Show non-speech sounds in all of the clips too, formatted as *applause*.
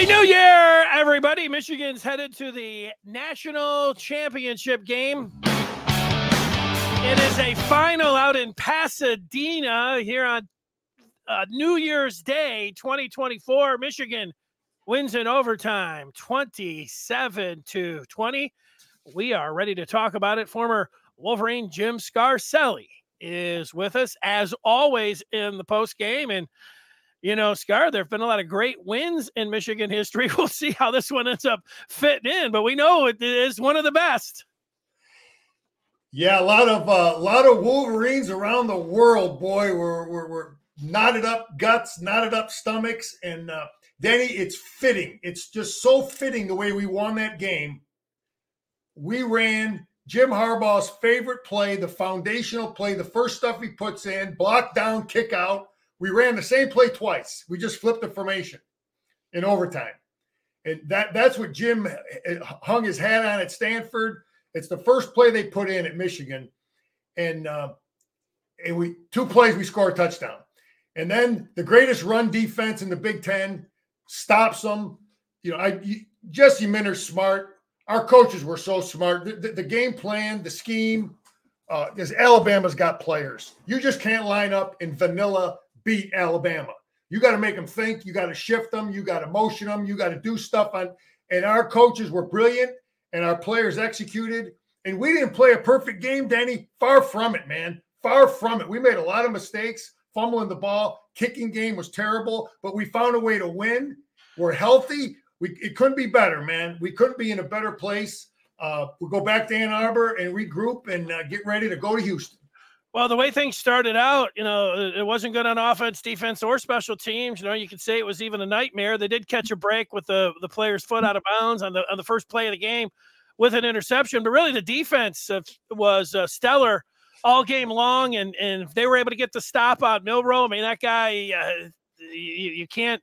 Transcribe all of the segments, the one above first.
Happy New Year, everybody. Michigan's headed to the national championship game. It is a final out in Pasadena here on uh, New Year's Day 2024. Michigan wins in overtime 27 to 20. We are ready to talk about it. Former Wolverine Jim Scarcelli is with us as always in the post game. And, you know, Scar, there have been a lot of great wins in Michigan history. *laughs* We'll see how this one ends up fitting in, but we know it is one of the best. Yeah, a lot of uh, a lot of Wolverines around the world, boy. We're, we're, we're knotted up guts, knotted up stomachs, and uh, Denny, it's fitting. It's just so fitting the way we won that game. We ran Jim Harbaugh's favorite play, the foundational play, the first stuff he puts in, block down, kick out. We ran the same play twice. We just flipped the formation in overtime. And that that's what Jim eh, hung his hat on at Stanford. It's the first play they put in at Michigan. And uh, and we two plays we score a touchdown. And then the greatest run defense in the Big Ten stops them. You know, I Jesse Minter's smart our coaches were so smart. The, the, the game plan, the scheme, uh, Alabama's got players. You just can't line up in vanilla beat Alabama. You got to make them think. You got to shift them. You got to motion them. You got to do stuff on. And our coaches were brilliant, and our players executed. And we didn't play a perfect game, Danny. Far from it, man. Far from it. We made a lot of mistakes, fumbling the ball. Kicking game was terrible, but we found a way to win. We're healthy we it couldn't be better, man. We couldn't be in a better place. Uh, we'll go back to Ann Arbor and regroup and uh, get ready to go to Houston. Well, the way things started out, you know, it wasn't good on offense, defense, or special teams. You know, you could say it was even a nightmare. They did catch a break with the the player's foot out of bounds on the on the first play of the game with an interception, but really the defense was uh, stellar all game long, and and they were able to get the stop on Milroe. I mean, that guy, uh, you, you can't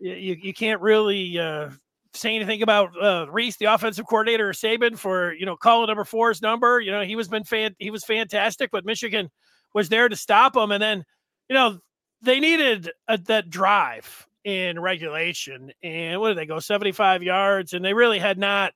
you, you can't really uh, say anything about uh, Rees, the offensive coordinator, or Saban for you know calling number four's number. You know he was been fan he was fantastic, but Michigan was there to stop him, and then you know they needed a, that drive in regulation, and what did they go seventy five yards, and they really had not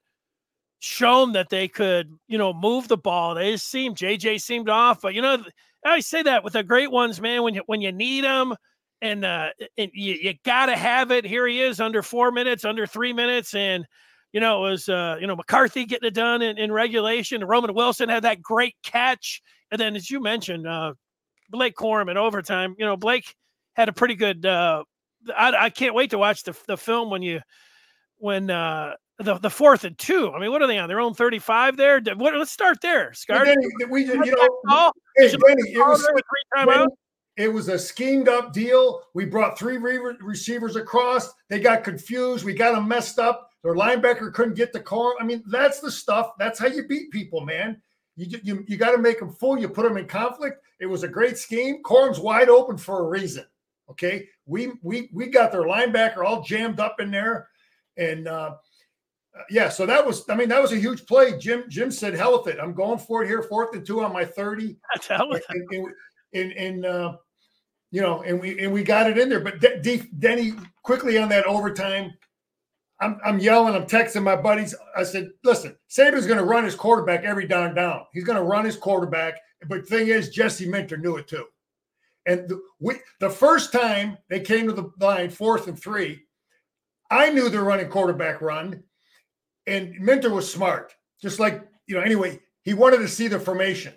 shown that they could you know move the ball. They just seemed JJ seemed off, but you know I always say that with the great ones, man. When you when you need them and uh, and you, you got to have it. Here he is, under four minutes, under three minutes, and you know it was uh, you know McCarthy getting it done in, in regulation. Roman Wilson had that great catch, and then as you mentioned, uh, Blake Corum in overtime. You know Blake had a pretty good. Uh, I, I can't wait to watch the the film when you when uh the, the fourth and two. I mean, what are they on their own 35 there? What, let's start there. Scar. we, you know, hey, Benny, it was, three it was a schemed up deal. We brought three re- receivers across. They got confused. We got them messed up. Their linebacker couldn't get the car. I mean, that's the stuff. That's how you beat people, man. You you, you got to make them full. You put them in conflict. It was a great scheme. Corum's wide open for a reason. Okay, we we we got their linebacker all jammed up in there, and uh, yeah. So that was. I mean, that was a huge play. Jim Jim said, "Hell with it. I'm going for it here. Fourth and two on my thirty. *laughs* That's hell with and, and, and, and uh, you know, and we and we got it in there. But De- De- Denny quickly on that overtime, I'm I'm yelling, I'm texting my buddies. I said, "Listen, Saban's going to run his quarterback every down down. He's going to run his quarterback." But thing is, Jesse Minter knew it too. And the, we the first time they came to the line, fourth and three, I knew they're running quarterback run, and Minter was smart. Just like you know, anyway, he wanted to see the formation,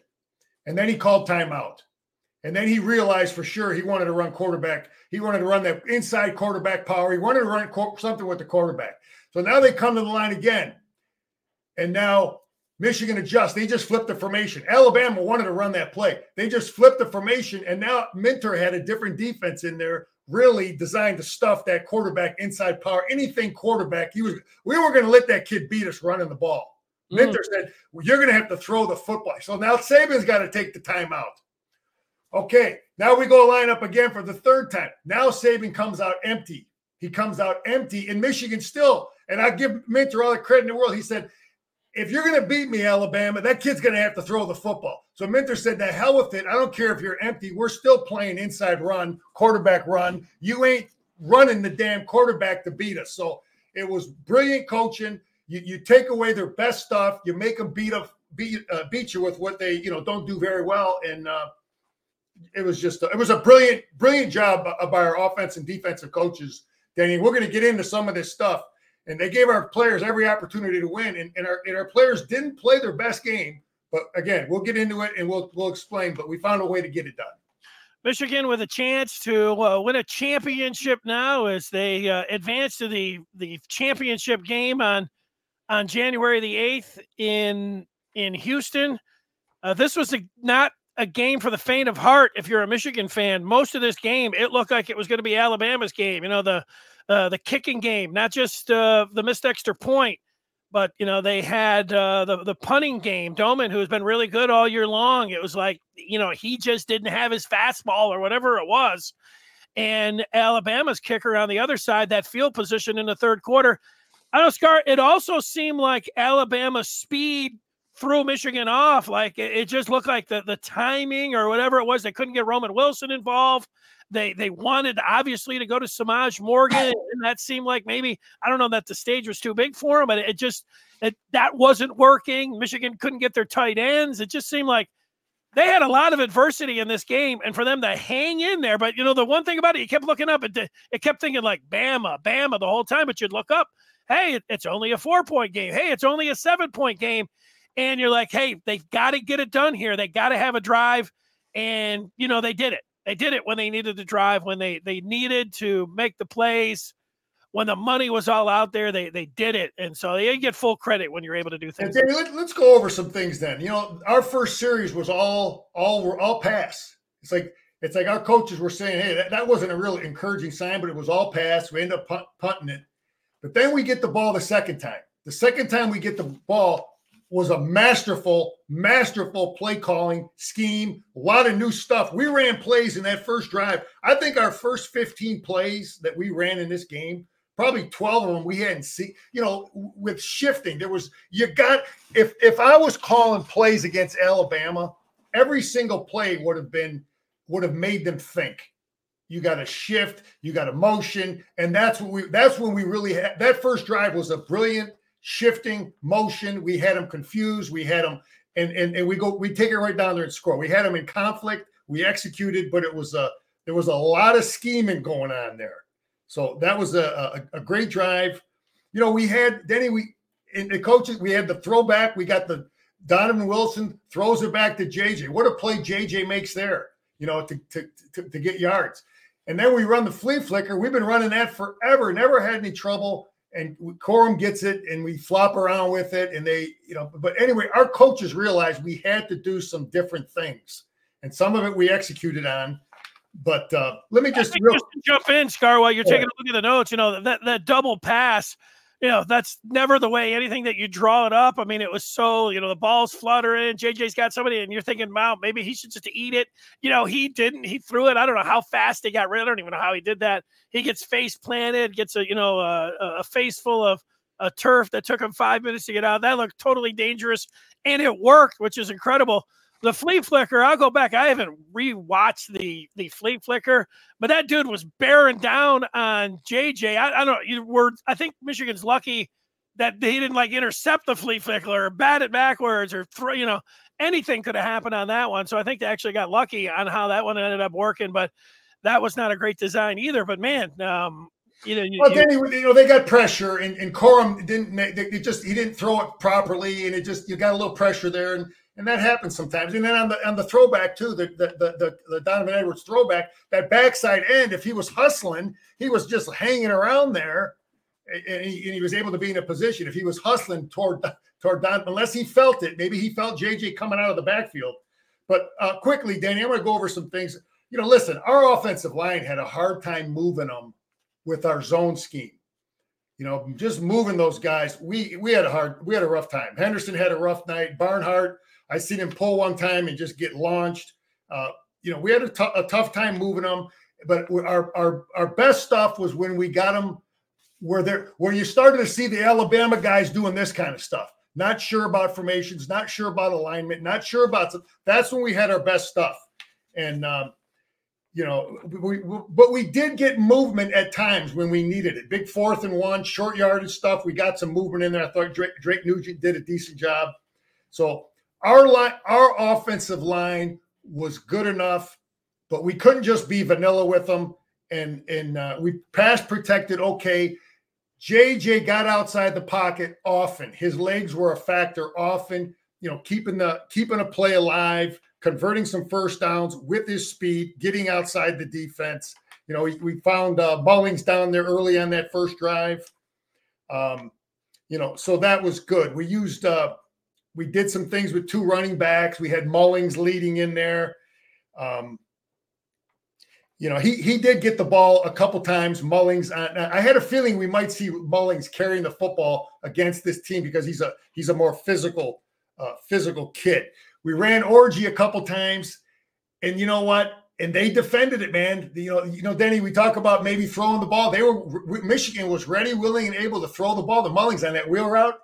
and then he called timeout. And then he realized for sure he wanted to run quarterback. He wanted to run that inside quarterback power. He wanted to run something with the quarterback. So now they come to the line again. And now Michigan adjusts. They just flipped the formation. Alabama wanted to run that play. They just flipped the formation. And now Minter had a different defense in there, really designed to stuff that quarterback inside power. Anything quarterback, he was we were going to let that kid beat us running the ball. Mm. Minter said, well, You're going to have to throw the football. So now Saban's got to take the timeout. Okay, now we go line up again for the third time. Now Saban comes out empty. He comes out empty in Michigan still. And I give Minter all the credit in the world. He said, if you're going to beat me, Alabama, that kid's going to have to throw the football. So Minter said, the hell with it. I don't care if you're empty. We're still playing inside run, quarterback run. You ain't running the damn quarterback to beat us. So it was brilliant coaching. You, you take away their best stuff, you make them beat beat uh, beat you with what they you know don't do very well, and uh, it was just a, it was a brilliant brilliant job by our offense and defensive coaches. Danny, we're going to get into some of this stuff, and they gave our players every opportunity to win, and, and our and our players didn't play their best game. But again, we'll get into it and we'll we'll explain. But we found a way to get it done. Michigan with a chance to uh, win a championship now as they uh, advance to the the championship game on on January the eighth in in Houston. Uh, this was a, not a game for the faint of heart. If you're a Michigan fan, most of this game it looked like it was going to be Alabama's game. You know the uh, the kicking game, not just uh, the missed extra point but you know they had uh, the the punting game. Doman, who has been really good all year long, it was like you know he just didn't have his fastball or whatever it was. And Alabama's kicker on the other side, that field position in the third quarter. I don't know, Scar. It also seemed like Alabama's speed threw Michigan off. Like it, it just looked like the the timing or whatever it was. They couldn't get Roman Wilson involved. They they wanted obviously to go to Semaj Morgan, and that seemed like maybe I don't know that the stage was too big for him, but it just it, that wasn't working. Michigan couldn't get their tight ends. It just seemed like they had a lot of adversity in this game, and for them to hang in there. But you know, the one thing about it, you kept looking up, it it kept thinking like Bama, Bama the whole time, but you'd look up, hey, it's only a four point game. Hey, it's only a seven point game, and you're like, hey, they've got to get it done here. They got to have a drive, and you know they did it. They did it when they needed to drive, when they they needed to make the plays, when the money was all out there. They they did it, and so they get full credit when you're able to do things. Let, us go over some things then. You know, our first series was all all were all pass. It's like it's like our coaches were saying, hey, that, that wasn't a real encouraging sign, but it was all pass. We end up punt, punting it, but then we get the ball the second time. The second time we get the ball, was a masterful, masterful play calling scheme. A lot of new stuff. We ran plays in that first drive. I think our first 15 plays that we ran in this game, probably 12 of them we hadn't seen. You know, with shifting, there was you got if if I was calling plays against Alabama, every single play would have been would have made them think. You got a shift, you got a motion, and that's what we that's when we really had that first drive was a brilliant shifting motion. We had them confused. We had them, and and, and we go, we take it right down there and score. We had them in conflict. We executed, but it was a there was a lot of scheming going on there. So that was a, a, a great drive. You know, we had Denny. We in the coaches. We had the throwback. We got the Donovan Wilson throws it back to JJ. What a play JJ makes there. You know, to to to, to get yards. And then we run the flea flicker. We've been running that forever. Never had any trouble and Corum gets it and we flop around with it and they you know but anyway our coaches realized we had to do some different things and some of it we executed on but uh let me just, real- just jump in scar while you're yeah. taking a look at the notes you know that that double pass you know, that's never the way anything that you draw it up. I mean, it was so, you know, the ball's fluttering. JJ's got somebody, and you're thinking, wow, maybe he should just eat it. You know, he didn't. He threw it. I don't know how fast he got rid. I don't even know how he did that. He gets face planted, gets a, you know, a, a face full of a turf that took him five minutes to get out. That looked totally dangerous, and it worked, which is incredible the flea flicker, I'll go back. I haven't rewatched the the flea flicker, but that dude was bearing down on JJ. I, I don't know. You were I think Michigan's lucky that he didn't like intercept the flea flicker or bat it backwards or throw, you know, anything could have happened on that one. So I think they actually got lucky on how that one ended up working, but that was not a great design either. But man, um, you know, well, then you know they got pressure, and, and Corum didn't. They, just he didn't throw it properly, and it just you got a little pressure there, and and that happens sometimes. And then on the on the throwback too, the the the, the Donovan Edwards throwback, that backside end, if he was hustling, he was just hanging around there, and he, and he was able to be in a position. If he was hustling toward toward Don, unless he felt it, maybe he felt JJ coming out of the backfield. But uh, quickly, Danny, I'm going to go over some things. You know, listen, our offensive line had a hard time moving them with our zone scheme. You know, just moving those guys, we we had a hard, we had a rough time. Henderson had a rough night. Barnhart I seen him pull one time and just get launched. Uh, you know, we had a, t- a tough time moving them, but our, our our best stuff was when we got them where they where you started to see the Alabama guys doing this kind of stuff. Not sure about formations, not sure about alignment, not sure about that's when we had our best stuff. And um, you know, we, we, but we did get movement at times when we needed it. Big fourth and one, short yardage stuff. We got some movement in there. I thought Drake, Drake Nugent did a decent job. So our line, our offensive line was good enough, but we couldn't just be vanilla with them. And and uh, we pass protected okay. JJ got outside the pocket often. His legs were a factor often. You know, keeping the keeping a play alive converting some first downs with his speed, getting outside the defense. You know, we, we found uh, down there early on that first drive. Um, you know, so that was good. We used, uh, we did some things with two running backs. We had Mullings leading in there. Um, you know, he he did get the ball a couple times. Mullings, I had a feeling we might see Mullings carrying the football against this team because he's a he's a more physical uh, physical kid. We ran orgy a couple times, and you know what? And they defended it, man. You know, you know, Denny. We talk about maybe throwing the ball. They were Michigan was ready, willing, and able to throw the ball. The Mullings on that wheel route,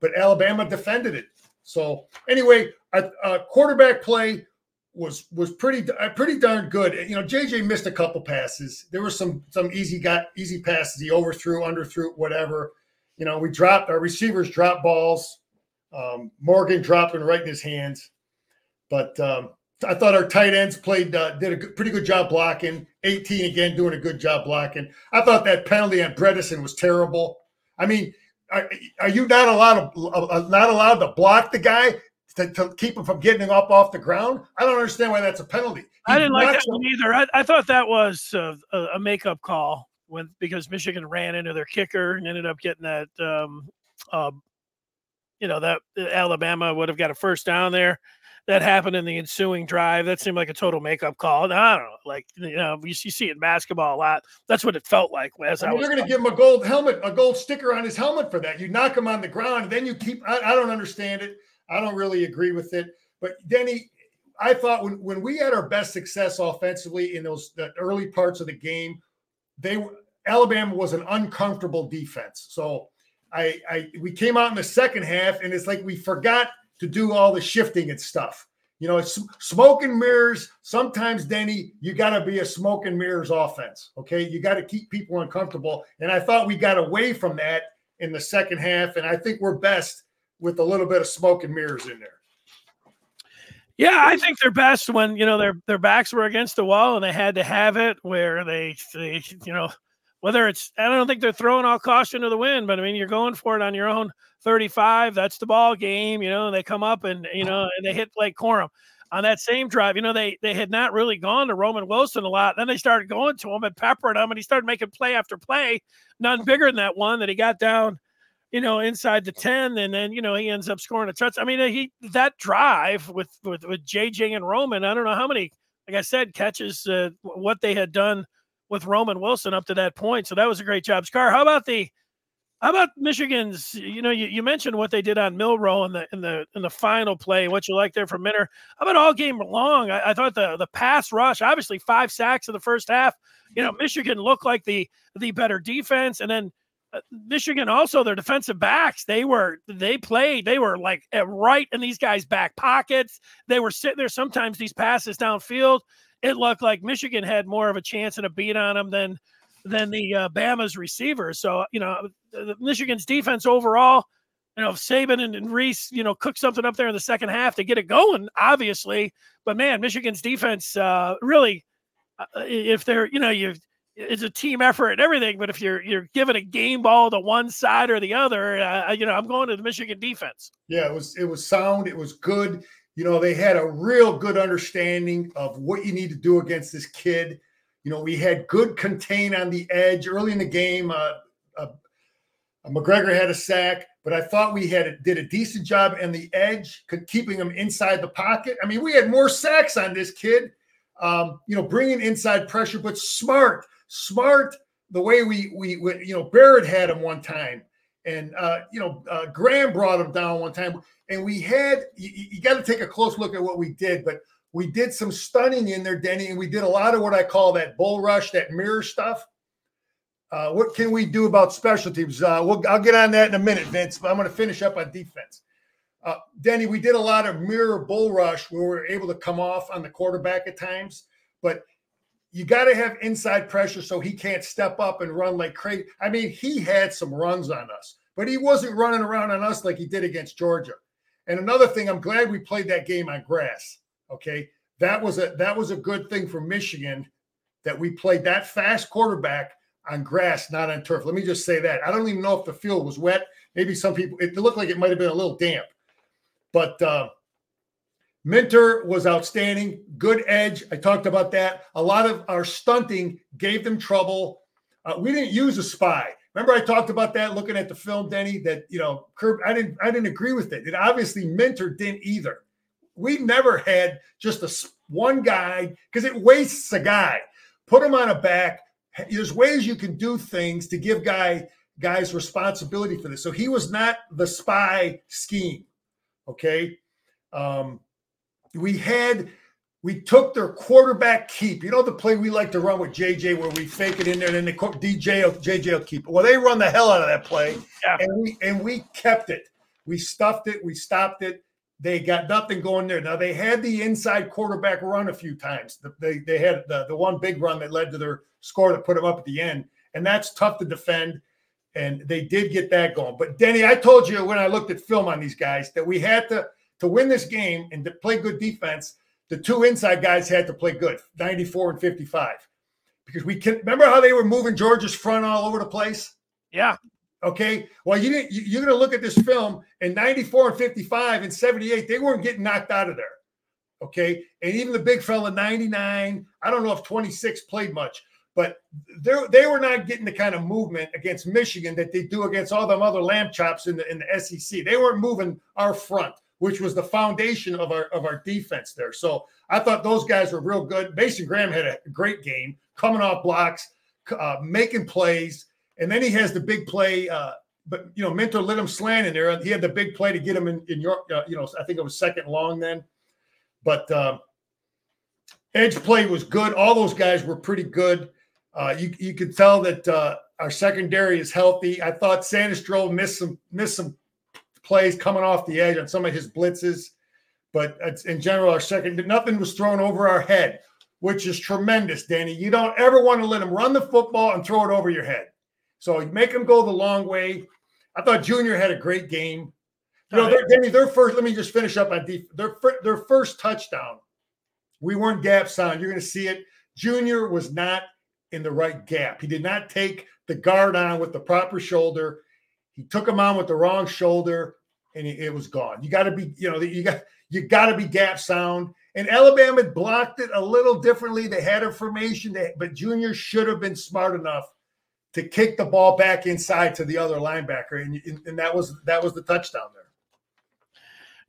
but Alabama defended it. So anyway, a, a quarterback play was was pretty uh, pretty darn good. You know, JJ missed a couple passes. There were some some easy got easy passes. He overthrew, underthrew, whatever. You know, we dropped our receivers dropped balls. Um, Morgan dropping right in his hands. But um, I thought our tight ends played uh, did a pretty good job blocking. 18 again doing a good job blocking. I thought that penalty on Bredeson was terrible. I mean, are, are you not allowed to uh, not allowed to block the guy to, to, keep him from getting up off the ground? I don't understand why that's a penalty. He I didn't like that one either. I, I thought that was a, a, makeup call when because Michigan ran into their kicker and ended up getting that. Um, uh, you know that Alabama would have got a first down there that happened in the ensuing drive. That seemed like a total makeup call. I don't know, like you know, you, you see it in basketball a lot. That's what it felt like. As I mean, you're going to give him a gold helmet, a gold sticker on his helmet for that. You knock him on the ground, then you keep. I, I don't understand it. I don't really agree with it. But Denny, I thought when when we had our best success offensively in those the early parts of the game, they were Alabama was an uncomfortable defense. So I, I we came out in the second half, and it's like we forgot to do all the shifting and stuff. You know, it's smoke and mirrors. Sometimes, Denny, you got to be a smoke and mirrors offense. Okay. You got to keep people uncomfortable. And I thought we got away from that in the second half. And I think we're best with a little bit of smoke and mirrors in there. Yeah, I think they're best when you know their their backs were against the wall and they had to have it where they, they you know whether it's I don't think they're throwing all caution to the wind, but I mean you're going for it on your own 35. That's the ball game, you know. And they come up and you know and they hit Blake Corum on that same drive. You know they they had not really gone to Roman Wilson a lot. Then they started going to him and peppering him, and he started making play after play. None bigger than that one that he got down, you know, inside the 10, and then you know he ends up scoring a touch. I mean he that drive with with with JJ and Roman. I don't know how many, like I said, catches uh, what they had done with Roman Wilson up to that point. So that was a great job. Scar, how about the how about Michigan's? You know, you, you mentioned what they did on Milroe in the in the in the final play. What you like there from Minter? How about all game long? I, I, thought the the pass rush, obviously five sacks in the first half. You know, Michigan looked like the the better defense, and then uh, Michigan also their defensive backs. They were they played. They were like right in these guys' back pockets. They were sitting there. Sometimes these passes downfield it looked like Michigan had more of a chance and a beat on them than than the uh, Bama's receivers. So you know, Michigan's defense overall, you know, if Saban and, and Rees, you know, cook something up there in the second half to get it going, obviously. But man, Michigan's defense uh, really, uh, if they're, you know, you it's a team effort and everything. But if you're you're giving a game ball to one side or the other, uh, you know, I'm going to the Michigan defense. Yeah, it was it was sound. It was good you know, they had a real good understanding of what you need to do against this kid. You know, we had good contain on the edge early in the game. Uh, uh, McGregor had a sack, but I thought we had did a decent job on the edge, keeping him inside the pocket. I mean, we had more sacks on this kid. Um, you know, bringing inside pressure, but smart, smart. The way we we, we you know Barrett had him one time, and uh, you know uh, Graham brought him down one time and we had you, you got to take a close look at what we did, but we did some stunning in there, Denny, and we did a lot of what I call that bull rush, that mirror stuff. Uh, what can we do about special teams? Uh, we'll, I'll get on that in a minute, Vince, but I'm going to finish up on defense. Uh, Denny, we did a lot of mirror bull rush where we were able to come off on the quarterback at times, but you got to have inside pressure so he can't step up and run like crazy. I mean, he had some runs on us, but he wasn't running around on us like he did against Georgia. And another thing, I'm glad we played that game on grass. Okay, that was a that was a good thing for Michigan that we played that fast quarterback on grass, not on turf. Let me just say that. I don't even know if the field was wet. Maybe some people it looked like it might have been a little damp, but uh, Minter was outstanding. Good edge. I talked about that. A lot of our stunting gave them trouble. Uh, we didn't use a spy. Remember, I talked about that looking at the film, Denny. That you know, Kirby. I didn't. I didn't agree with it. And obviously, Minter didn't either. We never had just a one guy because it wastes a guy. Put him on a back. There's ways you can do things to give guy guys responsibility for this. So he was not the spy scheme. Okay. Um, we had we took their quarterback keep. You know the play we like to run with JJ where we fake it in there and then the DJ JJ will keep it. Well, they run the hell out of that play, yeah. and we and we kept it. We stuffed it. We stopped it. They got nothing going there. Now they had the inside quarterback run a few times. They they had the the one big run that led to their score that put them up at the end, and that's tough to defend. And they did get that going. But Denny, I told you when I looked at film on these guys that we had to to win this game and to play good defense, the two inside guys had to play good, 94 and 55. Because we can remember how they were moving Georgia's front all over the place? Yeah. Okay. Well, you didn't you're gonna look at this film in 94 and 55 and 78, they weren't getting knocked out of there. Okay. And even the big fella 99, I don't know if 26 played much, but they they were not getting the kind of movement against Michigan that they do against all them other lamb chops in the in the SEC. They weren't moving our front which was the foundation of our of our defense there. So I thought those guys were real good. Mason Graham had a great game, coming off blocks, uh, making plays, and then he has the big play. Uh, but you know, Minter lit him slant in there. He had the big play to get him in, in York. Uh, you know, I think it was second long then. But uh, edge play was good. All those guys were pretty good. Uh, you you could tell that uh, our secondary is healthy. I thought Sainristil missed some missed some plays coming off the edge on some of his blitzes. But in general, our second, nothing was thrown over our head, which is tremendous, Danny. You don't ever want to let him run the football and throw it over your head. So you make him go the long way. I thought Junior had a great game. You know, their, Danny, their first, let me just finish up on deep, their, their first touchdown. We weren't gap sound. You're going to see it. Junior was not in the right gap. He did not take the guard on with the proper shoulder. He took him on with the wrong shoulder, and it, was gone. You got to be, you know, you got you got to be gap sound. And Alabama blocked it a little differently. They had a formation, but Junior should have been smart enough to kick the ball back inside to the other linebacker, and, and that was that was the touchdown there.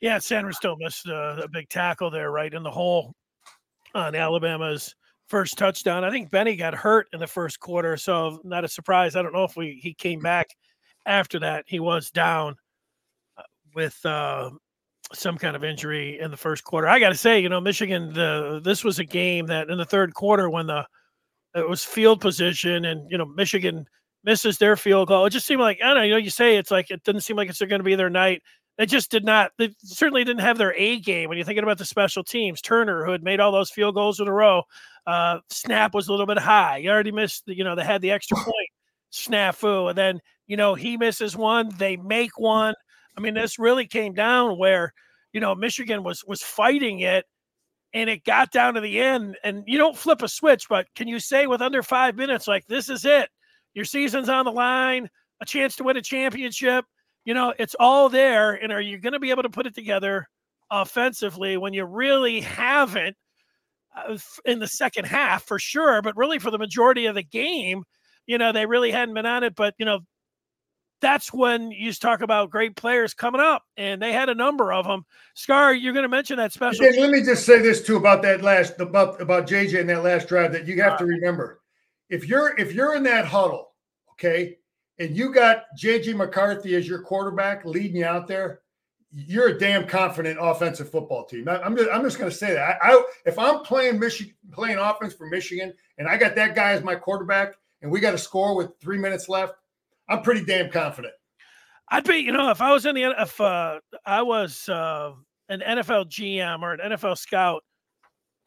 Yeah, Sainristil missed a, a big tackle there, right in the hole on Alabama's first touchdown. I think Benny got hurt in the first quarter, so not a surprise. I don't know if we he came back after that, he was down uh, with uh, some kind of injury in the first quarter. I got to say, you know, Michigan, the this was a game that in the third quarter when the it was field position and you know Michigan misses their field goal. It just seemed like I don't know. You know, you say it's like it doesn't seem like it's going to be their night. They just did not. They certainly didn't have their A game when you're thinking about the special teams. Turner, who had made all those field goals in a row, uh, snap was a little bit high. You already missed. You know, they had the extra *laughs* point snafu, and then you know, he misses one, they make one. I mean, this really came down where, you know, Michigan was was fighting it and it got down to the end and you don't flip a switch, but can you say with under 5 minutes like this is it. Your season's on the line, a chance to win a championship, you know, it's all there and are you going to be able to put it together offensively when you really haven't uh, in the second half for sure, but really for the majority of the game, you know, they really hadn't been on it, but you know, that's when you talk about great players coming up, and they had a number of them. Scar, you're going to mention that special. let me just say this too about that last about about JJ and that last drive that you have to uh. remember. If you're if you're in that huddle, okay, and you got JJ McCarthy as your quarterback leading you out there, you're a damn confident offensive football team. I'm just, I'm just going to say that. I, I, if I'm playing Michigan, playing offense for Michigan, and I got that guy as my quarterback, and we got to score with three minutes left, I'm pretty damn confident. I'd be, you know, if I was in the if uh, I was uh, an NFL GM or an NFL scout,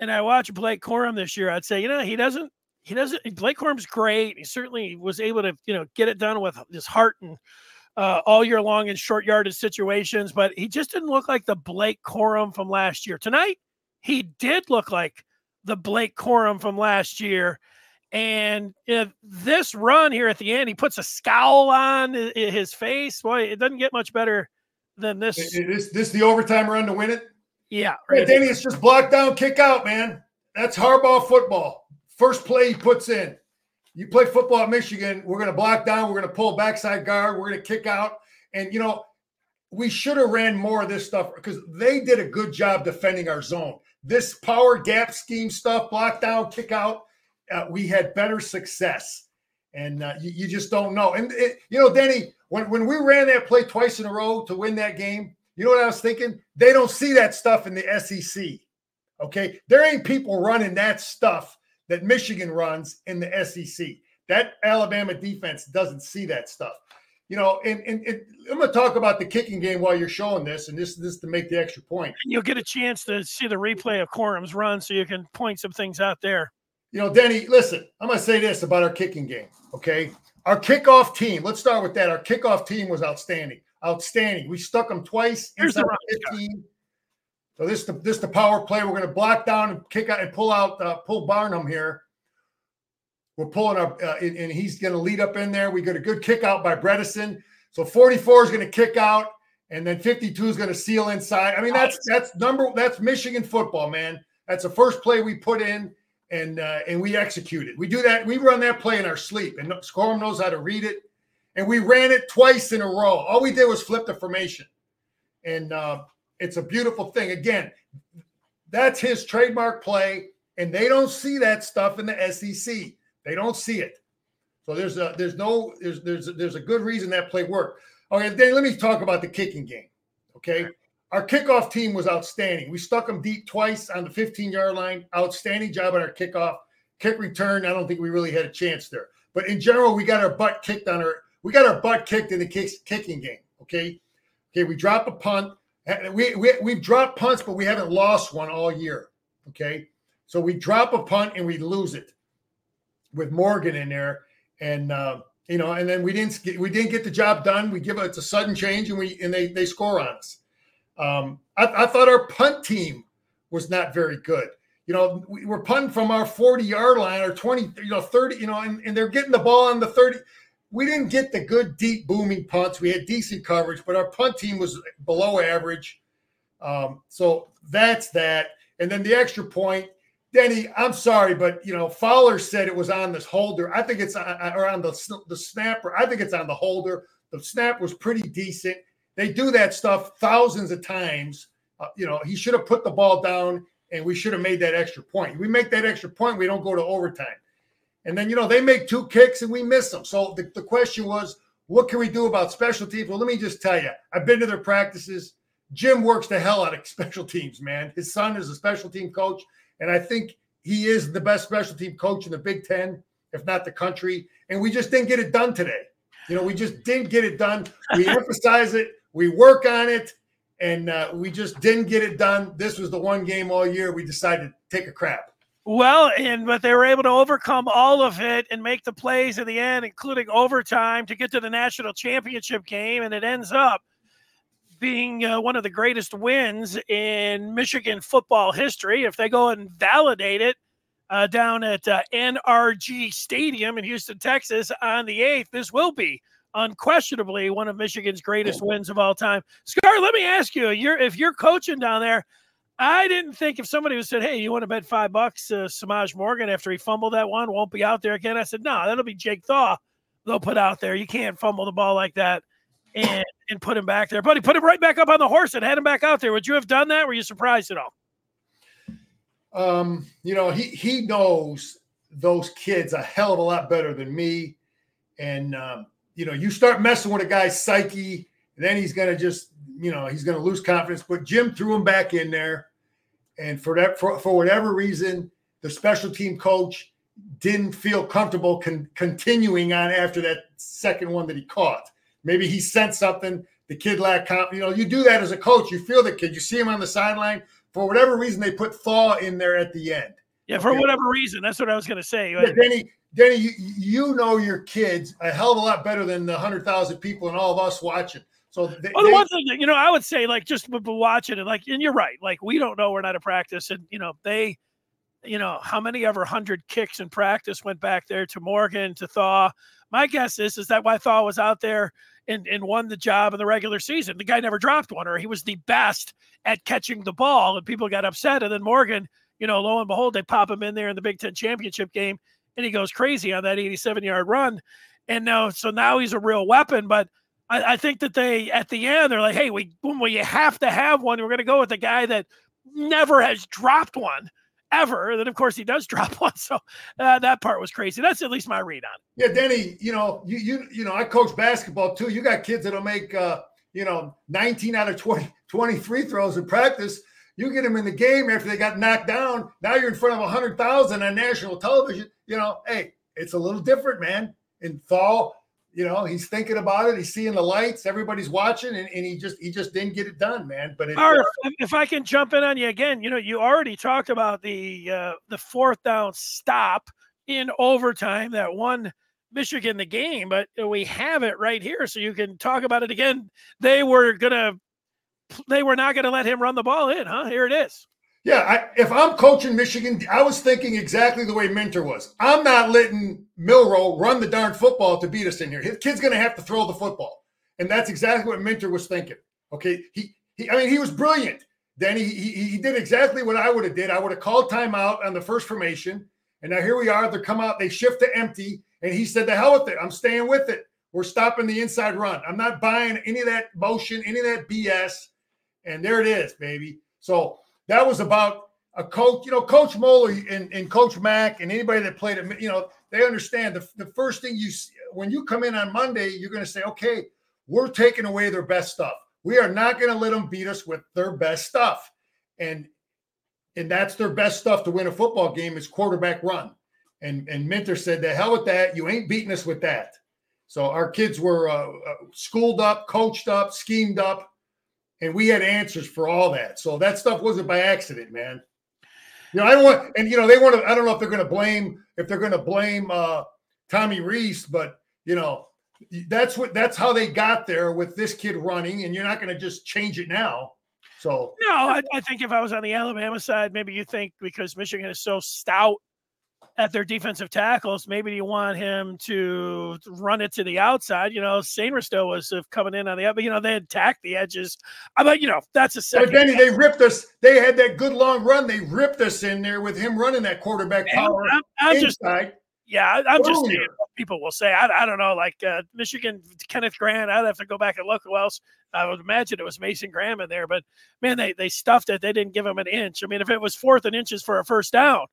and I watch Blake Corum this year, I'd say, you know, he doesn't, he doesn't, Blake Corum's great. He certainly was able to, you know, get it done with his heart and uh, all year long in short yardage situations, but he just didn't look like the Blake Corum from last year. Tonight, he did look like the Blake Corum from last year. And this run here at the end, he puts a scowl on his face. Boy, it doesn't get much better than this. Is this the overtime run to win it? Yeah. Right. Danny, it's just block down, kick out, man. That's hardball football. First play he puts in. You play football at Michigan, we're going to block down, we're going to pull backside guard, we're going to kick out. And, you know, we should have ran more of this stuff because they did a good job defending our zone. This power gap scheme stuff, block down, kick out, uh, we had better success. And uh, you, you, just don't know. And, it, you know, Denny, when, when we ran that play twice in a row to win that game, you know what I was thinking? They don't see that stuff in the SEC. Okay. There ain't people running that stuff that Michigan runs in the SEC. That Alabama defense doesn't see that stuff. You know, and, and, and I'm going to talk about the kicking game while you're showing this, and this, this is to make the extra point. You'll get a chance to see the replay of Corum's run so you can point some things out there. You know, Denny, listen, I'm going to say this about our kicking game, okay? Our kickoff team, let's start with that. Our kickoff team was outstanding outstanding. We stuck them twice Here's inside the 15. So this the this the power play. We're going to block down and kick out and pull out uh, pull Barnum here. We're pulling up, uh, and, and, he's going to lead up in there. We got a good kick out by Bredeson. So 44 is going to kick out, and then 52 is going to seal inside. I mean, that's that's number that's Michigan football, man. That's the first play we put in, and uh, and we executed. We do that. We run that play in our sleep, and Scorum knows how to read it and we ran it twice in a row. All we did was flip the formation, and uh, it's a beautiful thing. Again, that's his trademark play, and they don't see that stuff in the SEC. They don't see it. So there's a there's no there's there's there's a good reason that play worked. Okay, then let me talk about the kicking game. Okay. Our kickoff team was outstanding. We stuck them deep twice on the 15 yard line. Outstanding job on our kickoff. Kick return, I don't think we really had a chance there. But in general, we got our butt kicked on our we got our butt kicked in the kicking game. Okay. Okay. We drop a punt. We, we, we've dropped punts, but we haven't lost one all year. Okay. So we drop a punt and we lose it with Morgan in there. And, uh, you know, and then we didn't get, we didn't get the job done. We give it, it's a sudden change and we, and they, they score on us. Um, I, I thought our punt team was not very good you know, we were punting from our 40 yard line or 20, you know, 30, you know, and, and, they're getting the ball on the 30 we didn't get the good deep booming punts. We had decent coverage, but our punt team was below average. Um, so that's that. And then the extra point, Denny, I'm sorry, but you know Fowler said it was on this holder. I think it's on, or on the the snapper. I think it's on the holder. The snap was pretty decent. They do that stuff thousands of times. Uh, you know, he should have put the ball down, and we should have made that extra point. We make that extra point, we don't go to overtime. And then, you know, they make two kicks and we miss them. So the, the question was, what can we do about special teams? Well, let me just tell you, I've been to their practices. Jim works the hell out of *laughs* special teams, man. His son is a special team coach, and I think he is the best special team coach in the Big Ten, if not the country. And we just didn't get it done today. You know, we just didn't get it done. We *laughs* emphasize it, we work on it, and uh, we just didn't get it done. This was the one game all year we decided to take a crap. Well, and but they were able to overcome all of it and make the plays in the end, including overtime, to get to the national championship game, and it ends up being uh, one of the greatest wins in Michigan football history. If they go and validate it uh, down at uh, NRG Stadium in Houston, Texas, on the eighth, this will be unquestionably one of Michigan's greatest wins of all time. Scar, let me ask you: you're if you're coaching down there I didn't think if somebody was said, "Hey, you want to bet five bucks, uh, Semaj Morgan after he fumbled that one won't be out there again." I said, "No, that'll be Jake Thaw. They'll put out there. You can't fumble the ball like that and and put him back there, buddy. Put him right back up on the horse and head him back out there. Would you have done that? Were you surprised at all?" Um, you know, he he knows those kids a hell of a lot better than me, and um, you know, you start messing with a guy's psyche, and then he's gonna just you know he's gonna lose confidence. But Jim threw him back in there. And for that for, for whatever reason the special team coach didn't feel comfortable con- continuing on after that second one that he caught. Maybe he sent something. The kid lacked confidence. You know you do that as a coach. You feel the kid. You see him on the sideline. For whatever reason they put Thaw in there at the end. Yeah, for okay. whatever reason. That's what I was going to say. Yeah, Denny, Denny, you, you, know your kids a hell of a lot better than the hundred thousand people and all of us watching. So they, well, the they, one thing that you know, I would say like just watching it, like, and you're right. Like we don't know, we're not at practice, and you know they, you know, how many ever hundred kicks in practice went back there to Morgan to Thaw. My guess is is that why Thaw was out there and, and won the job in the regular season. The guy never dropped one, or he was the best at catching the ball, and people got upset. And then Morgan, you know, lo and behold, they pop him in there in the Big Ten championship game, and he goes crazy on that 87 yard run. And now, so now he's a real weapon. But I, I think that they, at the end, they're like, hey, we, we have to have one. We're going to go with the guy that never has dropped one ever. And then, of course, he does *laughs* drop one. So uh, that part was crazy. That's at least my read on it. Yeah, Denny, you know, you you you know, I coach basketball too. You got kids that'll make uh, you know 19 out of 20, 20 free throws in practice. You get them in the game after they got knocked down. Now you're in front of 100,000 on national television. You know, hey, it's a little different, man. In fall, you know he's thinking about it he's seeing the lights everybody's watching and, and he just he just didn't get it done man but it, uh, if i can jump in on you again you know you already talked about the uh the fourth down stop in overtime that won michigan the game but we have it right here so you can talk about it again they were gonna they were not gonna let him run the ball in huh here it is yeah, I, if I'm coaching Michigan, I was thinking exactly the way Minter was. I'm not letting Milroe run the darn football to beat us in here. His kid's going to have to throw the football, and that's exactly what Minter was thinking. Okay, he, he I mean, he was brilliant. Then he, he he did exactly what I would have did. I would have called timeout on the first formation, and now here we are. They come out, they shift to empty, and he said, "The hell with it. I'm staying with it. We're stopping the inside run. I'm not buying any of that motion, any of that BS." And there it is, baby. So that was about a coach, you know, Coach Moeller and, and Coach Mack and anybody that played it, you know, they understand the, the first thing you see, when you come in on Monday, you're going to say, okay, we're taking away their best stuff. We are not going to let them beat us with their best stuff. And and that's their best stuff to win a football game is quarterback run. And and Minter said, the hell with that. You ain't beating us with that. So our kids were uh, uh schooled up, coached up, schemed up, and we had answers for all that. So that stuff wasn't by accident, man. You know, I don't want, and you know, they want to. I don't know if they're going to blame if they're going to blame uh, Tommy Rees, but you know, that's what that's how they got there with this kid running, and you're not going to just change it now. So no, I, I, think if I was on the Alabama side, maybe you think because Michigan is so stout at their defensive tackles, maybe you want him to run it to the outside. You know, Sainristil was uh, coming in on the but you know they attacked the edges. I mean, you know, that's a second. But Benny, they ripped us. They had that good long run. They ripped us in there with him running that quarterback power. I'm, I'm just, yeah, I'm just saying people will say. I, I don't know, like uh, Michigan, Kenneth Grant. I'd have to go back and look who else. I would imagine it was Mason Graham in there, but man, they they stuffed it. They didn't give him an inch. I mean, if it was fourth and inches for a first down,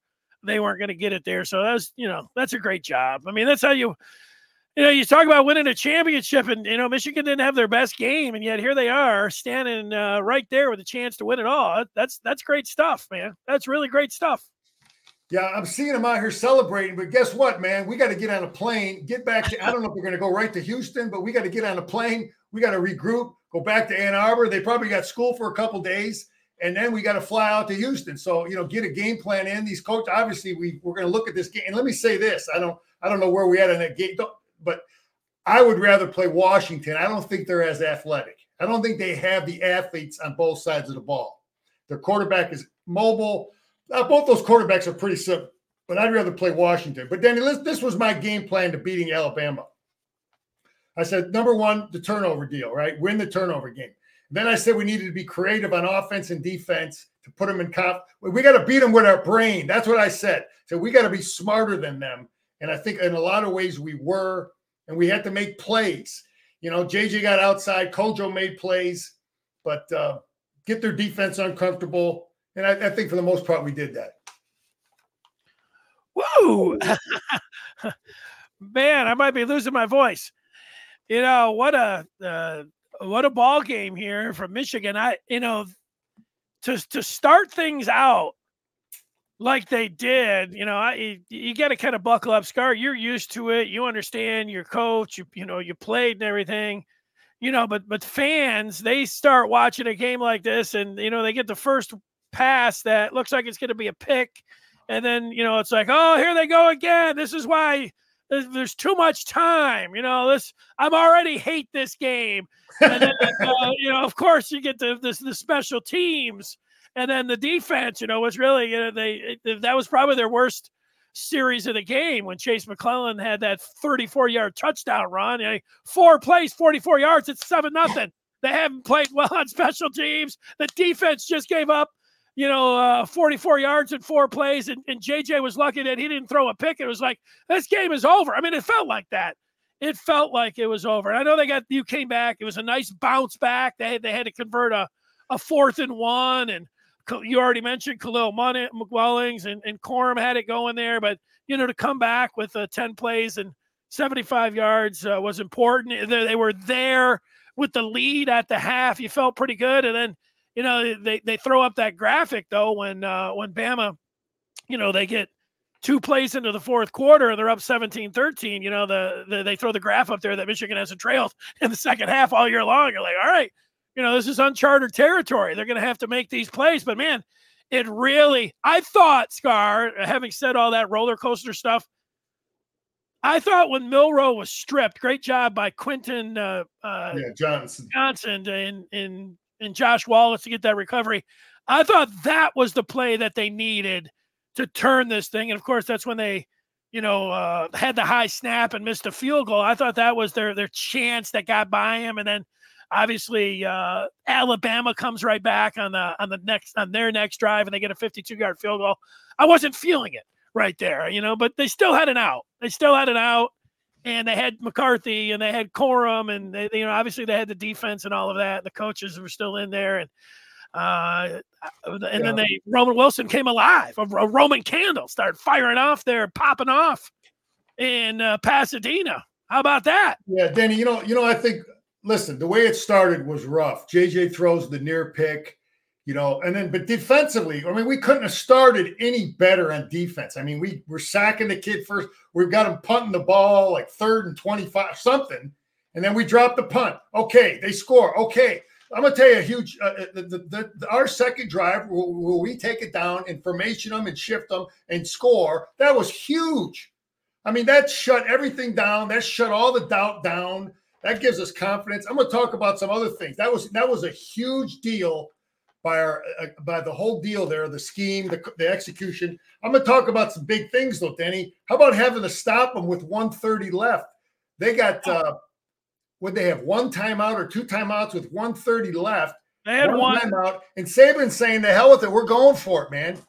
they weren't going to get it there. So that's you know that's a great job. I mean that's how you you know you talk about winning a championship, and you know Michigan didn't have their best game, and yet here they are standing uh, right there with a chance to win it all. That's that's great stuff, man. That's really great stuff. Yeah, I'm seeing them out here celebrating, but guess what, man? We got to get on a plane, get back to. I don't know if we're going to go right to Houston, but we got to get on a plane. We got to regroup, go back to Ann Arbor. They probably got school for a couple days and then we got to fly out to Houston. So you know, get a game plan in. These coach, obviously, we we're going to look at this game. And let me say this: I don't I don't know where we at in that game, but I would rather play Washington. I don't think they're as athletic. I don't think they have the athletes on both sides of the ball. Their quarterback is mobile. Uh, both those quarterbacks are pretty simple, but I'd rather play Washington. But Danny, this was my game plan to beating Alabama. I said number one, the turnover deal, right? Win the turnover game. Then I said we needed to be creative on offense and defense to put them in comp. We got to beat them with our brain. That's what I said. So we got to be smarter than them. And I think in a lot of ways we were, and we had to make plays. You know, JJ got outside, Kojo made plays, but uh, get their defense uncomfortable. And I, I think for the most part, we did that. Woo! *laughs* Man, I might be losing my voice. You know, what a uh, what a ball game here from Michigan. I, you know, to to start things out like they did, you know, I you, you got to kind of buckle up, Scar. You're used to it. You understand your coach. You you know you played and everything, you know. But but fans they start watching a game like this, and you know they get the first pass that looks like it's going to be a pick, and then you know it's like, oh, here they go again. This is why there's too much time. You know, this I'm already hate this game. And then, uh, *laughs* you know, of course, you get the, the, the special teams, and then the defense. You know, was really you know they that was probably their worst series of the game when Jase McClellan had that 34 yard touchdown run. You know, four plays, 44 yards. It's seven nothing. They haven't played well on special teams. The defense just gave up you know, uh, 44 yards in four plays, and, and JJ was lucky that he didn't throw a pick. It was like this game is over. I mean, it felt like that. It felt like it was over. And I know they got you came back. It was a nice bounce back. They had they had to convert a, a fourth and one, and you already mentioned Kalel Mullings and, and Corum had it going there. But you know, to come back with uh, 10 plays and 75 yards uh, was important. They, they were there with the lead at the half. You felt pretty good, and then you know, they, they throw up that graphic though when uh, when Bama, you know, they get two plays into the fourth quarter and they're up 17-13. You know, the, the they throw the graph up there that Michigan has a trail *laughs* in the second half all year long. You're like, all right, you know, this is uncharted territory. They're going to have to make these plays, but man, it really. I thought Scar, having said all that roller coaster stuff. I thought when Milroe was stripped, great job by Quinten uh, uh, yeah, Johnson Johnson in in and Josh Wallace to get that recovery. I thought that was the play that they needed to turn this thing. And of course, that's when they, you know, uh, had the high snap and missed a field goal. I thought that was their their chance that got by him. And then obviously uh, Alabama comes right back on the on the next on their next drive and they get a 52 yard field goal. I wasn't feeling it right there, you know, but they still had an out. They still had an out and they had McCarthy and they had Corum and they, you know obviously they had the defense and all of that. And the coaches were still in there and uh, and yeah. then they Roman Wilson came alive. A, a, Roman candle started firing off there, popping off in uh, Pasadena. How about that? Yeah, Danny. You know, you know, I think. Listen, the way it started was rough. JJ throws the near pick you know, and then but defensively, I mean, we couldn't have started any better on defense. I mean, we were sacking the kid first. We've got him punting the ball like third and 25, something. And then we drop the punt. Okay, they score. Okay. I'm gonna tell you a huge. Uh, uh the, the, the, our second drive, where, where we take it down and formation them and shift them and score, that was huge. I mean, that shut everything down. That shut all the doubt down. That gives us confidence. I'm gonna talk about some other things. That was that was a huge deal by our uh, by the whole deal there, the scheme, the, the execution. I'm going to talk about some big things though, Denny. How about having to stop them with 130 left? They got uh would they have one timeout or two timeouts with 130 left? They had one, one. timeout, and Saban saying, "The hell with it, we're going for it, man."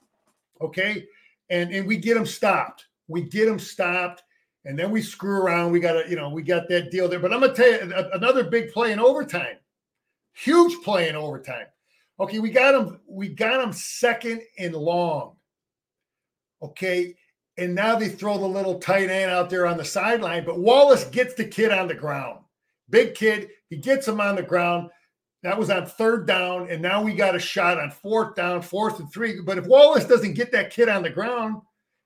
Okay, and and we get them stopped. We get them stopped, and then we screw around. We got a, you know, we got that deal there. But I'm gonna tell you another big play in overtime, huge play in overtime. Okay, we got him. We got him second and long. Okay, and now they throw the little tight end out there on the sideline, but Wallace gets the kid on the ground. Big kid, he gets him on the ground. That was on third down, and now we got a shot on fourth down, fourth and three. But if Wallace doesn't get that kid on the ground,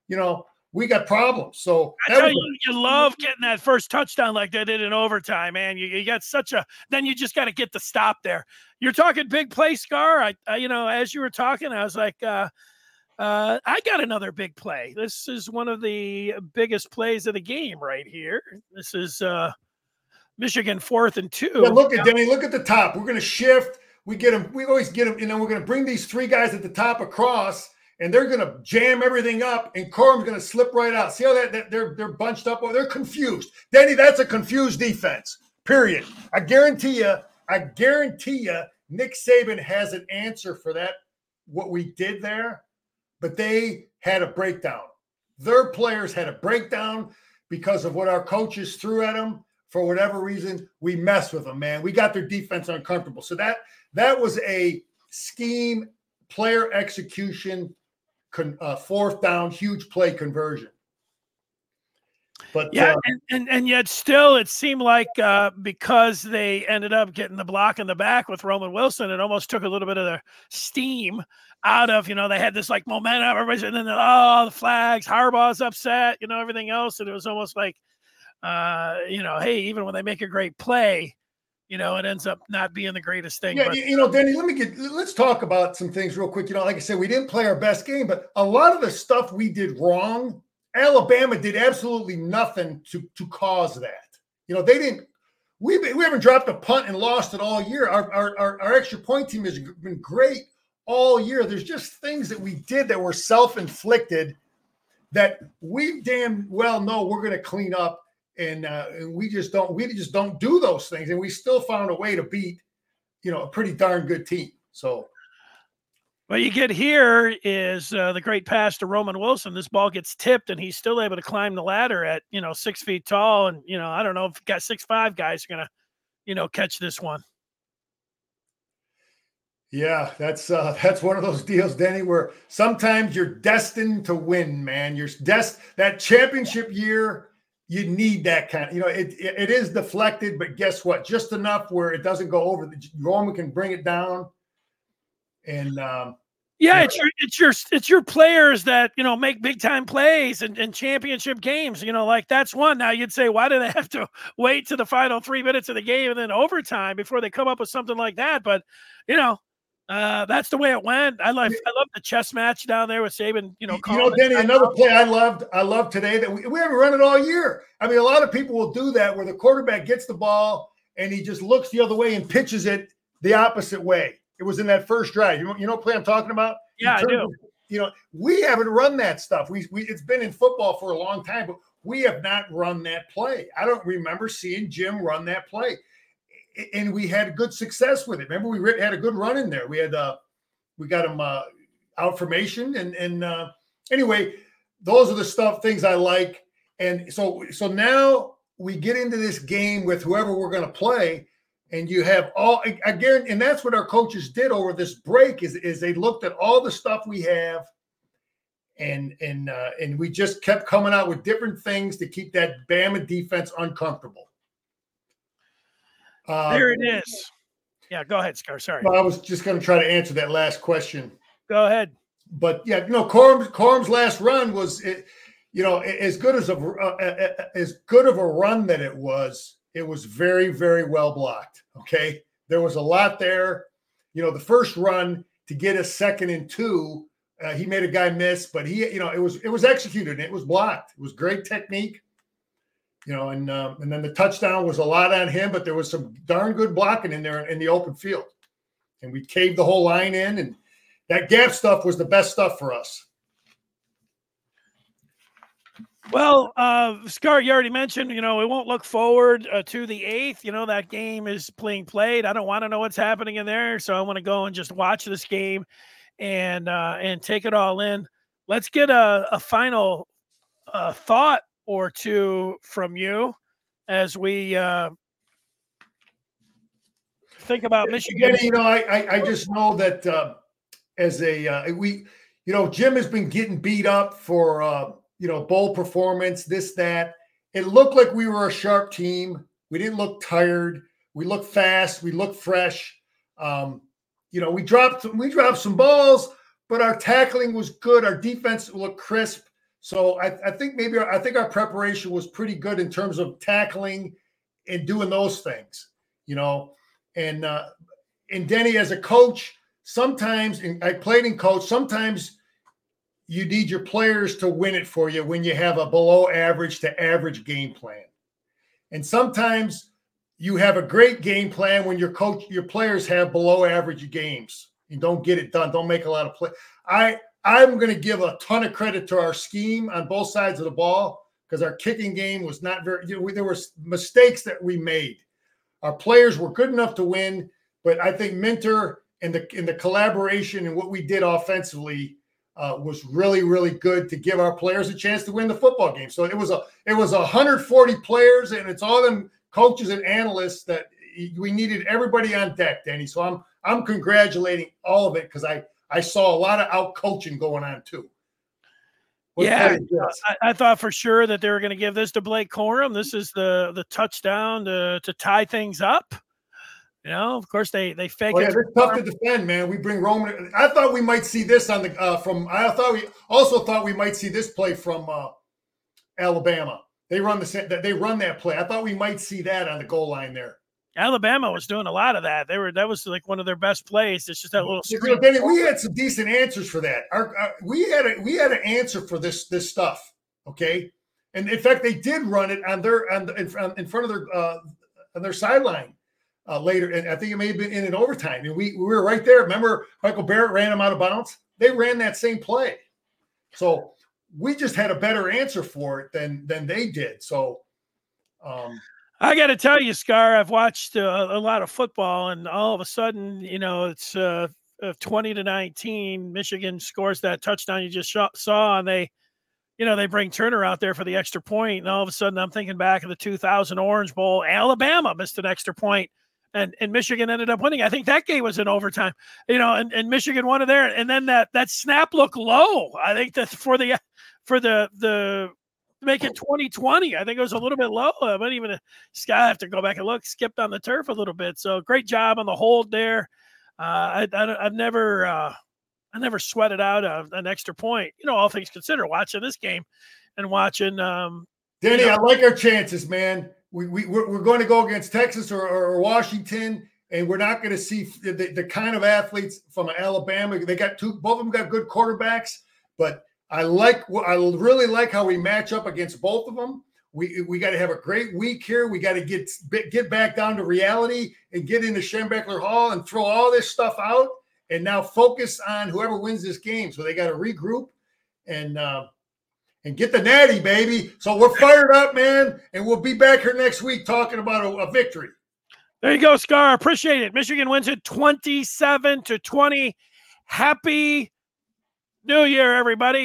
you know, we got problems. So I tell you, you love getting that first touchdown like they did in overtime, man. You, you got such a then you just got to get the stop there. You're talking big play, Scar. I, I, you know, as you were talking, I was like, uh, uh, I got another big play. This is one of the biggest plays of the game right here. This is uh, Michigan fourth and two. Yeah, look at Denny. Look at the top. We're going to shift. We get them. We always get them. You know, we're going to bring these three guys at the top across and they're going to jam everything up, and Corum's going to slip right out. See how that, that they're they're bunched up? Oh, they're confused. Danny, that's a confused defense. Period. I guarantee you. I guarantee you, Nick Saban has an answer for that. What we did there, but they had a breakdown. Their players had a breakdown because of what our coaches threw at them. For whatever reason, we messed with them, man. We got their defense uncomfortable. So that that was a scheme, player execution con, uh, fourth down, huge play conversion. But yeah, uh, and, and, and yet still, it seemed like uh, because they ended up getting the block in the back with Roman Wilson, it almost took a little bit of the steam out of you know they had this like momentum, everybody's and then oh the flags, Harbaugh's upset, you know everything else, and it was almost like uh, you know hey even when they make a great play, you know, it ends up not being the greatest thing. Yeah, but, you know, Denny, let me get let's talk about some things real quick. You know, like I said, we didn't play our best game, but a lot of the stuff we did wrong, Alabama did absolutely nothing to to cause that. You know, they didn't. We we haven't dropped a punt and lost it all year. Our our our, our extra point team has been great all year. There's just things that we did that were self inflicted that we damn well know we're going to clean up and, uh, and we just don't we just don't do those things, and we still found a way to beat, you know, a pretty darn good team. So. What you get here is uh, the great pass to Roman Wilson. This ball gets tipped, and he's still able to climb the ladder at you know six feet tall. And you know, I don't know if got six five guys are gonna, you know, catch this one. Yeah, that's uh, *laughs* that's one of those deals, Denny, where sometimes you're destined to win, man. You're dest that championship year you need that kind of, you know, it, it, is deflected, but guess what? Just enough where it doesn't go over. The Roman can bring it down. And um, yeah, it's your it's your it's your players that you know make big time plays and, and championship games. You know, like that's one. Now you'd say, why do they *laughs* have to wait to the final three minutes of the game and then overtime before they come up with something like that? But you know, uh, that's the way it went. I love I love the chess match down there with Saban. You know, you know, Denny. Another play I loved. I love today that we, we haven't run it all year. I mean, a lot of people will do that where the quarterback gets the ball and he just looks the other way and pitches it the opposite way. It was in that first drive. You know, you know what play I'm talking about? Yeah, I do. Of, you know, we haven't run that stuff. We, we it's been in football for a long time, but we have not run that play. I don't remember seeing Jim run that play and we had good success with it. Remember, we had a good run in there. We had uh, we got him uh, out formation, and and uh, anyway, those are the stuff things I like. And so so now we get into this game with whoever we're going to play, and you have all again, and that's what our coaches did over this break is is they looked at all the stuff we have. And and uh, and we just kept coming out with different things to keep that Bama defense uncomfortable. Um, there it is. Yeah, go ahead, Scar. Sorry. I was just going to try to answer that last question. Go ahead. But yeah, you know, Corum's, Corum's last run was, you know, as good as a uh, as good of a run that it was. It was very, very well blocked. Okay, there was a lot there. You know, the first run to get a second and two, uh, he made a guy miss, but he, you know, it was it was executed it was blocked. It was great technique you know, and um, and then the touchdown was a lot on him, but there was some darn good blocking in there in the open field, and we caved the whole line in, and that gap stuff was the best stuff for us. Well, uh, Scar, you already mentioned, you know, we won't look forward uh, to the eighth. You know, that game is being played. I don't want to know what's happening in there, so I want to go and just watch this game and uh, and take it all in. Let's get a, a final uh, thought or two from you as we uh, think about Michigan. you know, I, I, just know that uh, as a uh, we, you know, Jim has been getting beat up for uh, you know bowl performance, this that. It looked like we were a sharp team. We didn't look tired. We looked fast. We looked fresh. Um, you know, we dropped we dropped some balls, but our tackling was good. Our defense looked crisp. So I, I think maybe our, I think our preparation was pretty good in terms of tackling and doing those things, you know. And uh, and Denny as a coach, sometimes and I played in coach. Sometimes you need your players to win it for you when you have a below average to average game plan. And sometimes you have a great game plan when your coach, your players have below average games and don't get it done, don't make a lot of play. I I'm going to give a ton of credit to our scheme on both sides of the ball because our kicking game was not very. You know, we, there were mistakes that we made. Our players were good enough to win, but I think Minter and the in the collaboration and what we did offensively uh, was really really good to give our players a chance to win the football game. So it was a it was 140 players, and it's all them coaches and analysts that we needed everybody on deck, Danny. So I'm I'm congratulating all of it because I I saw a lot of out coaching going on too. What yeah, I, I, thought for sure that they were going to give this to Blake Corum. This is the the touchdown to to tie things up. You know, of course they they fake oh, yeah, it. It's tough to defend, man. We bring Roman. I thought we might see this on the uh, from. I thought we also thought we might see this play from uh, Alabama. They run the that they run that play. I thought we might see that on the goal line there. Alabama was doing a lot of that. They were that was like one of their best plays. It's just that little. Screen. Benny, we had some decent answers for that. Our, our, we had a we had an answer for this this stuff. Okay, and in fact, they did run it on their on the, in, in front of their uh, on their sideline uh, later. And I think it may have been in an overtime. And we, we were right there. Remember, Michael Barrett ran him out of bounds. They ran that same play. So we just had a better answer for it than than they did. So um I got to tell you, Scar, I've watched uh, a lot of football, and all of a sudden, you know, it's uh, 20 to 19. Michigan scores that touchdown you just saw, and they, you know, they bring Turner out there for the extra point, and all of a sudden, I'm thinking back of the 2000 Orange Bowl. Alabama missed an extra point, and and Michigan ended up winning. I think that game was in overtime, you know, and, and Michigan won it there, and then that that snap looked low. I think that for the for the the make it 2020. I think it was a little bit low. I might even Sky have to go back and look. Skipped on the turf a little bit. So great job on the hold there. Uh, I, I have never uh, I never sweated out a, an extra point. You know, all things considered, watching this game and watching. Um, Danny, you know, I like our chances, man. We, we we're, we're going to go against Texas or, or Washington, and we're not going to see the, the kind of athletes from Alabama. They got two, both of them got good quarterbacks, but I like I really like how we match up against both of them. We we got to have a great week here. We got to get get back down to reality and get into Schembechler Hall and throw all this stuff out and now focus on whoever wins this game. So they got to regroup and uh, and get the natty, baby. So we're fired up, man, and we'll be back here next week talking about a, a victory. There you go, Scar. Appreciate it. Michigan wins it 27 to 20. Happy New Year, everybody.